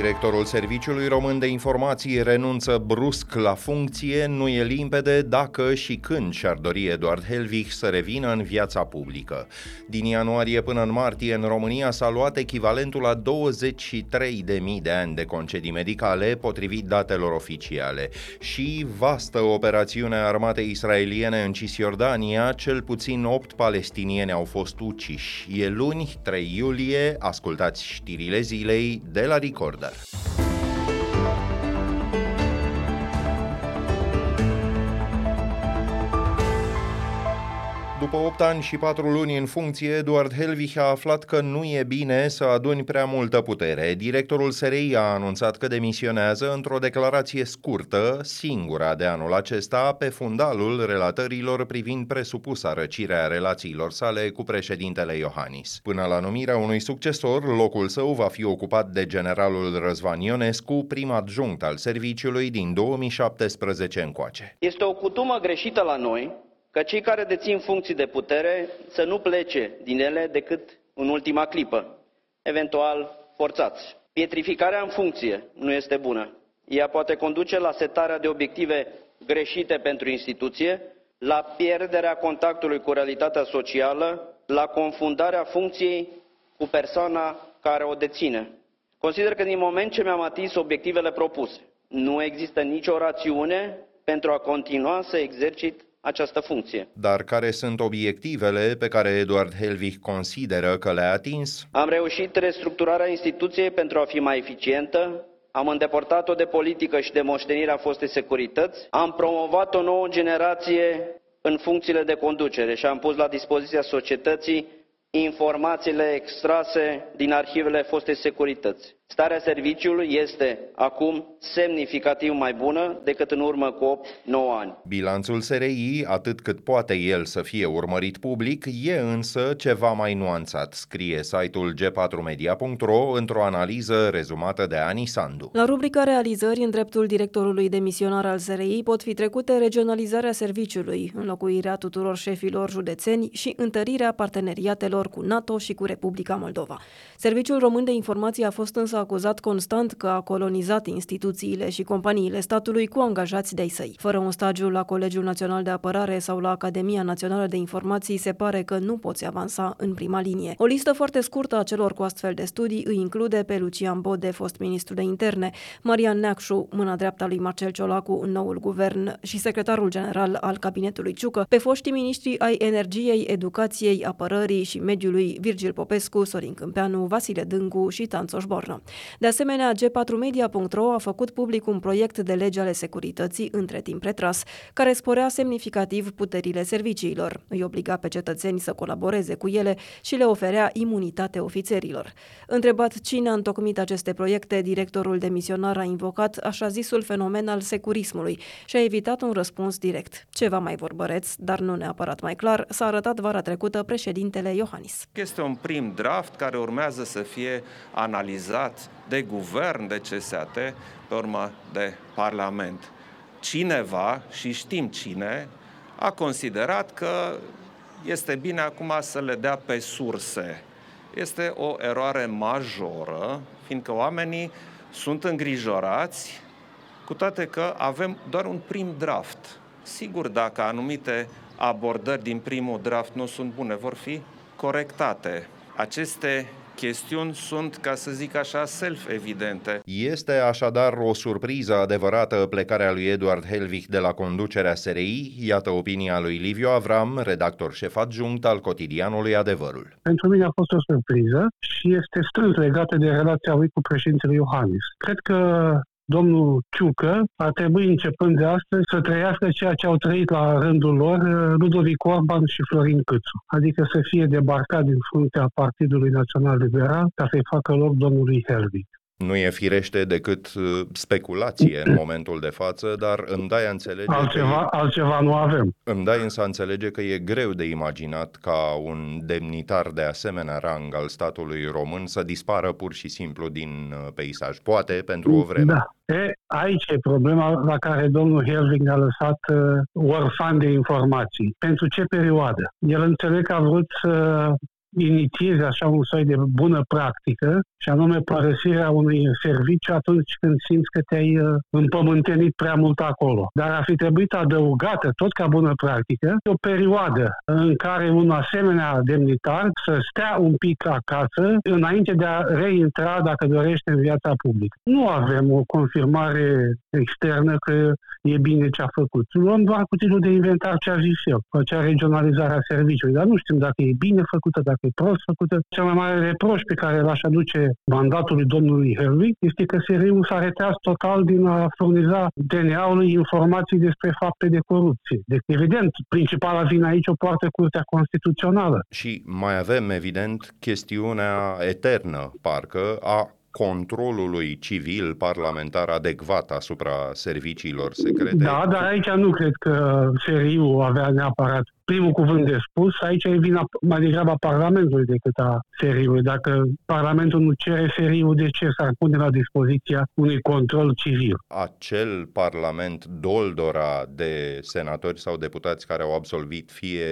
Directorul Serviciului Român de Informații renunță brusc la funcție, nu e limpede dacă și când și-ar dori Eduard Helvig să revină în viața publică. Din ianuarie până în martie, în România s-a luat echivalentul la 23.000 de ani de concedii medicale, potrivit datelor oficiale. Și vastă operațiune a armatei israeliene în Cisjordania, cel puțin 8 palestinieni au fost uciși. E luni, 3 iulie, ascultați știrile zilei de la Record. kadar. După 8 ani și 4 luni în funcție, Eduard Helvich a aflat că nu e bine să aduni prea multă putere. Directorul SRI a anunțat că demisionează într-o declarație scurtă, singura de anul acesta, pe fundalul relatărilor privind presupusa răcirea relațiilor sale cu președintele Iohannis. Până la numirea unui succesor, locul său va fi ocupat de generalul Răzvan Ionescu, prim adjunct al serviciului din 2017 încoace. Este o cutumă greșită la noi ca cei care dețin funcții de putere să nu plece din ele decât în ultima clipă, eventual forțați. Pietrificarea în funcție nu este bună. Ea poate conduce la setarea de obiective greșite pentru instituție, la pierderea contactului cu realitatea socială, la confundarea funcției cu persoana care o deține. Consider că din moment ce mi-am atins obiectivele propuse, nu există nicio rațiune pentru a continua să exercit această funcție. Dar care sunt obiectivele pe care Eduard Helvig consideră că le-a atins? Am reușit restructurarea instituției pentru a fi mai eficientă, am îndepărtat-o de politică și de moștenirea fostei securități, am promovat o nouă generație în funcțiile de conducere și am pus la dispoziția societății informațiile extrase din arhivele fostei securități. Starea serviciului este acum semnificativ mai bună decât în urmă cu 8-9 ani. Bilanțul SRI, atât cât poate el să fie urmărit public, e însă ceva mai nuanțat, scrie site-ul g4media.ro într-o analiză rezumată de Ani Sandu. La rubrica realizări în dreptul directorului demisionar al SRI pot fi trecute regionalizarea serviciului, înlocuirea tuturor șefilor județeni și întărirea parteneriatelor cu NATO și cu Republica Moldova. Serviciul Român de Informații a fost însă acuzat constant că a colonizat instituțiile și companiile statului cu angajați de-ai săi. Fără un stagiu la Colegiul Național de Apărare sau la Academia Națională de Informații, se pare că nu poți avansa în prima linie. O listă foarte scurtă a celor cu astfel de studii îi include pe Lucian Bode, fost ministru de interne, Marian Neacșu, mâna dreapta lui Marcel Ciolacu în noul guvern și secretarul general al cabinetului Ciucă, pe foștii miniștri ai energiei, educației, apărării și mediului Virgil Popescu, Sorin Câmpeanu, Vasile Dângu și Tanțoș Bornă. De asemenea, G4media.ro a făcut public un proiect de lege ale securității între timp retras, care sporea semnificativ puterile serviciilor, îi obliga pe cetățeni să colaboreze cu ele și le oferea imunitate ofițerilor. Întrebat cine a întocmit aceste proiecte, directorul demisionar a invocat așa zisul fenomen al securismului și a evitat un răspuns direct. Ceva mai vorbăreț, dar nu neapărat mai clar, s-a arătat vara trecută președintele Iohannis. Este un prim draft care urmează să fie analizat de guvern, de CSAT, pe urmă de Parlament. Cineva, și știm cine, a considerat că este bine acum să le dea pe surse. Este o eroare majoră, fiindcă oamenii sunt îngrijorați, cu toate că avem doar un prim draft. Sigur, dacă anumite abordări din primul draft nu sunt bune, vor fi corectate. Aceste chestiuni sunt, ca să zic așa, self-evidente. Este așadar o surpriză adevărată plecarea lui Eduard Helvig de la conducerea SRI? Iată opinia lui Liviu Avram, redactor șef adjunct al cotidianului Adevărul. Pentru mine a fost o surpriză și este strâns legată de relația lui cu președintele Iohannis. Cred că domnul Ciucă ar trebui începând de astăzi să trăiască ceea ce au trăit la rândul lor uh, Ludovic Orban și Florin Câțu. Adică să fie debarcat din fruntea Partidului Național Liberal ca să-i facă loc domnului Helvig. Nu e firește decât uh, speculație în momentul de față, dar îmi dai a înțelege... Altceva, că e, altceva nu avem. Îmi dai însă a înțelege că e greu de imaginat ca un demnitar de asemenea rang al statului român să dispară pur și simplu din uh, peisaj. Poate pentru o vreme. Da. E, aici e problema la care domnul Helving a lăsat uh, orfan de informații. Pentru ce perioadă? El înțeleg că a vrut să inițieze așa un soi de bună practică, și anume părăsirea unui serviciu atunci când simți că te-ai uh, împământenit prea mult acolo. Dar ar fi trebuit adăugată, tot ca bună practică, o perioadă în care un asemenea demnitar să stea un pic acasă înainte de a reintra, dacă dorește, în viața publică. Nu avem o confirmare externă că e bine ce a făcut. Luăm doar cu titlul de inventar ce a zis eu, cu acea regionalizare a serviciului, dar nu știm dacă e bine făcută, dacă e prost făcută. Cel mai mare reproș pe care l-aș aduce mandatului domnului Herwig este că SRI-ul s-a retras total din a furniza DNA-ului informații despre fapte de corupție. Deci, evident, principala vine aici o poartă Curtea Constituțională. Și mai avem, evident, chestiunea eternă, parcă, a controlului civil parlamentar adecvat asupra serviciilor secrete. Da, dar aici nu cred că SRI-ul avea neapărat primul cuvânt de spus. Aici e vina mai degrabă a Parlamentului decât a SRI-ului. Dacă Parlamentul nu cere SRI-ul, de ce s-ar pune la dispoziția unui control civil? Acel Parlament doldora de senatori sau deputați care au absolvit fie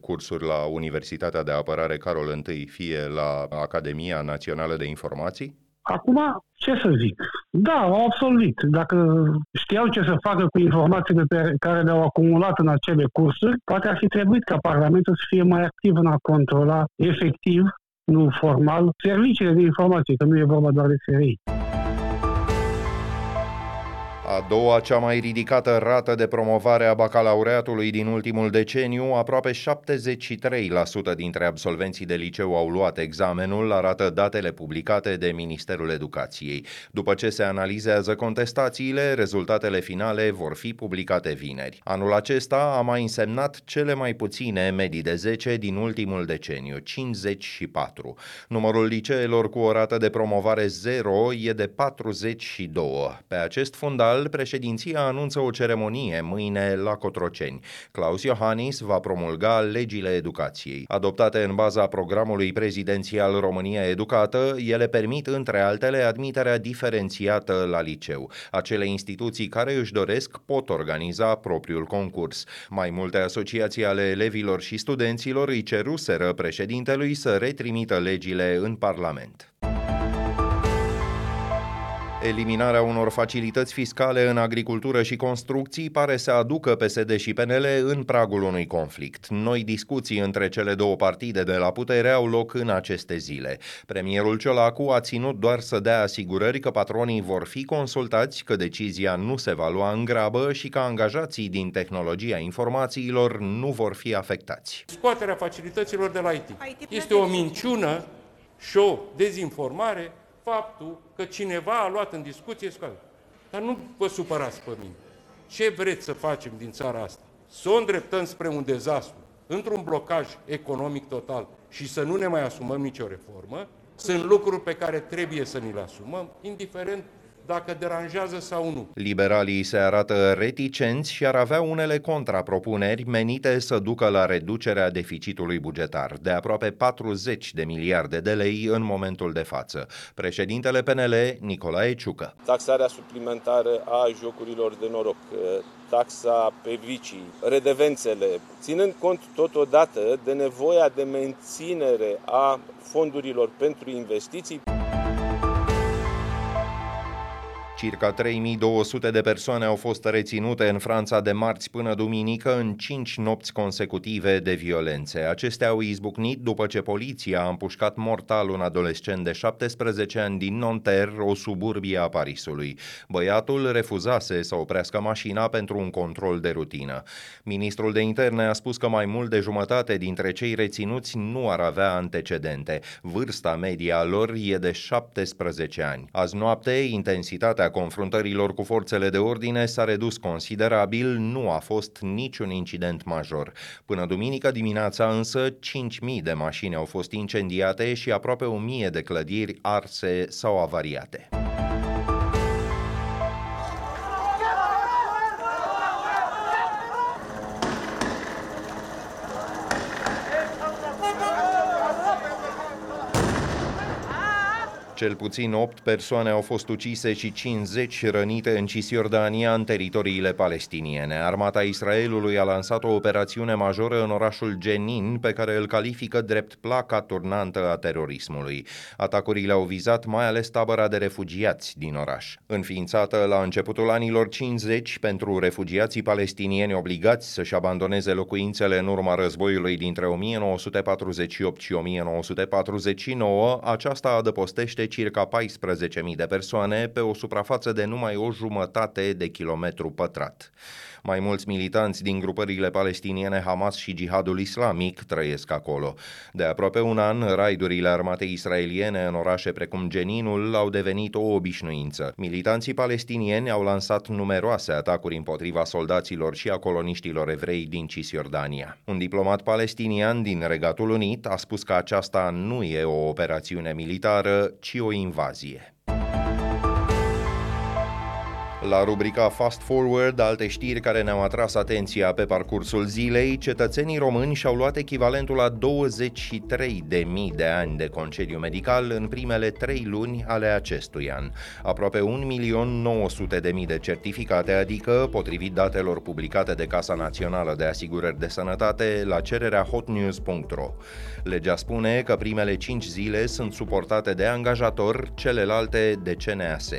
cursuri la Universitatea de Apărare Carol I, fie la Academia Națională de Informații? Acum, ce să zic? Da, au absolvit. Dacă știau ce să facă cu informațiile pe care le-au acumulat în acele cursuri, poate ar fi trebuit ca Parlamentul să fie mai activ în a controla efectiv, nu formal, serviciile de informație, că nu e vorba doar de SRI. A doua cea mai ridicată rată de promovare a bacalaureatului din ultimul deceniu, aproape 73% dintre absolvenții de liceu au luat examenul, arată datele publicate de Ministerul Educației. După ce se analizează contestațiile, rezultatele finale vor fi publicate vineri. Anul acesta a mai însemnat cele mai puține medii de 10 din ultimul deceniu, 54. Numărul liceelor cu o rată de promovare 0 e de 42. Pe acest fundal, final, președinția anunță o ceremonie mâine la Cotroceni. Claus Iohannis va promulga legile educației. Adoptate în baza programului prezidențial România Educată, ele permit, între altele, admiterea diferențiată la liceu. Acele instituții care își doresc pot organiza propriul concurs. Mai multe asociații ale elevilor și studenților îi ceruseră președintelui să retrimită legile în Parlament. Eliminarea unor facilități fiscale în agricultură și construcții pare să aducă PSD și PNL în pragul unui conflict. Noi discuții între cele două partide de la putere au loc în aceste zile. Premierul Ciolacu a ținut doar să dea asigurări că patronii vor fi consultați, că decizia nu se va lua în grabă și că angajații din tehnologia informațiilor nu vor fi afectați. Scoaterea facilităților de la IT este o minciună și o dezinformare faptul că cineva a luat în discuție scoate. Dar nu vă supărați pe mine. Ce vreți să facem din țara asta? Să o îndreptăm spre un dezastru, într-un blocaj economic total și să nu ne mai asumăm nicio reformă, sunt lucruri pe care trebuie să ni le asumăm, indiferent dacă deranjează sau nu. Liberalii se arată reticenți și ar avea unele contrapropuneri menite să ducă la reducerea deficitului bugetar de aproape 40 de miliarde de lei în momentul de față. Președintele PNL, Nicolae Ciucă. Taxarea suplimentară a jocurilor de noroc, taxa pe vicii, redevențele, ținând cont totodată de nevoia de menținere a fondurilor pentru investiții. Circa 3200 de persoane au fost reținute în Franța de marți până duminică în 5 nopți consecutive de violențe. Acestea au izbucnit după ce poliția a împușcat mortal un adolescent de 17 ani din Nanterre, o suburbie a Parisului. Băiatul refuzase să oprească mașina pentru un control de rutină. Ministrul de interne a spus că mai mult de jumătate dintre cei reținuți nu ar avea antecedente. Vârsta media lor e de 17 ani. Azi noapte, intensitatea confruntărilor cu forțele de ordine s-a redus considerabil, nu a fost niciun incident major. Până duminică dimineața însă, 5.000 de mașini au fost incendiate și aproape 1.000 de clădiri arse sau avariate. Cel puțin 8 persoane au fost ucise și 50 rănite în Cisjordania, în teritoriile palestiniene. Armata Israelului a lansat o operațiune majoră în orașul Jenin, pe care îl califică drept placa turnantă a terorismului. Atacurile au vizat mai ales tabăra de refugiați din oraș. Înființată la începutul anilor 50 pentru refugiații palestinieni obligați să-și abandoneze locuințele în urma războiului dintre 1948 și 1949, aceasta adăpostește circa 14.000 de persoane pe o suprafață de numai o jumătate de kilometru pătrat. Mai mulți militanți din grupările palestiniene Hamas și Jihadul Islamic trăiesc acolo. De aproape un an, raidurile armatei israeliene în orașe precum Geninul au devenit o obișnuință. Militanții palestinieni au lansat numeroase atacuri împotriva soldaților și a coloniștilor evrei din Cisjordania. Un diplomat palestinian din Regatul Unit a spus că aceasta nu e o operațiune militară, ci o invazie. La rubrica Fast Forward, alte știri care ne-au atras atenția pe parcursul zilei, cetățenii români și-au luat echivalentul la 23.000 de ani de concediu medical în primele trei luni ale acestui an. Aproape 1.900.000 de certificate, adică, potrivit datelor publicate de Casa Națională de Asigurări de Sănătate, la cererea hotnews.ro. Legea spune că primele 5 zile sunt suportate de angajator, celelalte de CNAS.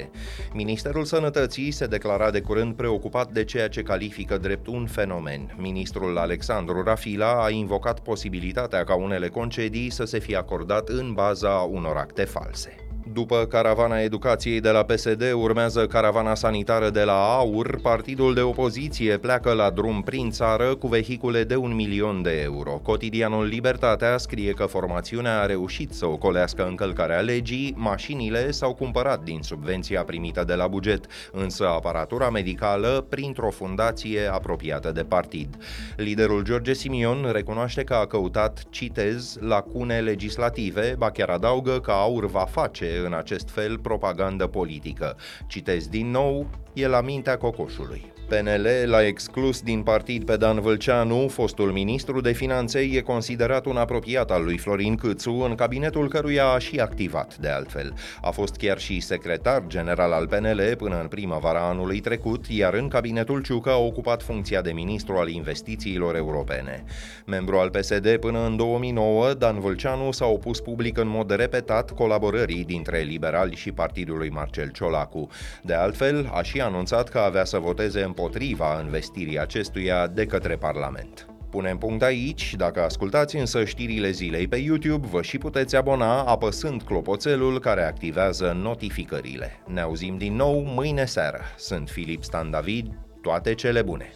Ministerul Sănătății se declara de curând preocupat de ceea ce califică drept un fenomen. Ministrul Alexandru Rafila a invocat posibilitatea ca unele concedii să se fie acordat în baza unor acte false. După caravana educației de la PSD, urmează caravana sanitară de la AUR. Partidul de opoziție pleacă la drum prin țară cu vehicule de un milion de euro. Cotidianul Libertatea scrie că formațiunea a reușit să ocolească încălcarea legii, mașinile s-au cumpărat din subvenția primită de la buget, însă aparatura medicală printr-o fundație apropiată de partid. Liderul George Simion recunoaște că a căutat, citez, lacune legislative, ba chiar adaugă că AUR va face în acest fel propagandă politică. Citez din nou, e la mintea cocoșului. PNL l-a exclus din partid pe Dan Vâlceanu, fostul ministru de finanțe, e considerat un apropiat al lui Florin Câțu, în cabinetul căruia a și activat, de altfel. A fost chiar și secretar general al PNL până în primăvara anului trecut, iar în cabinetul Ciucă a ocupat funcția de ministru al investițiilor europene. Membru al PSD până în 2009, Dan Vâlceanu s-a opus public în mod repetat colaborării dintre liberali și partidul lui Marcel Ciolacu. De altfel, a și anunțat că avea să voteze în împotriva investirii acestuia de către Parlament. Punem punct aici, dacă ascultați însă știrile zilei pe YouTube, vă și puteți abona apăsând clopoțelul care activează notificările. Ne auzim din nou mâine seară. Sunt Filip Stan David, toate cele bune!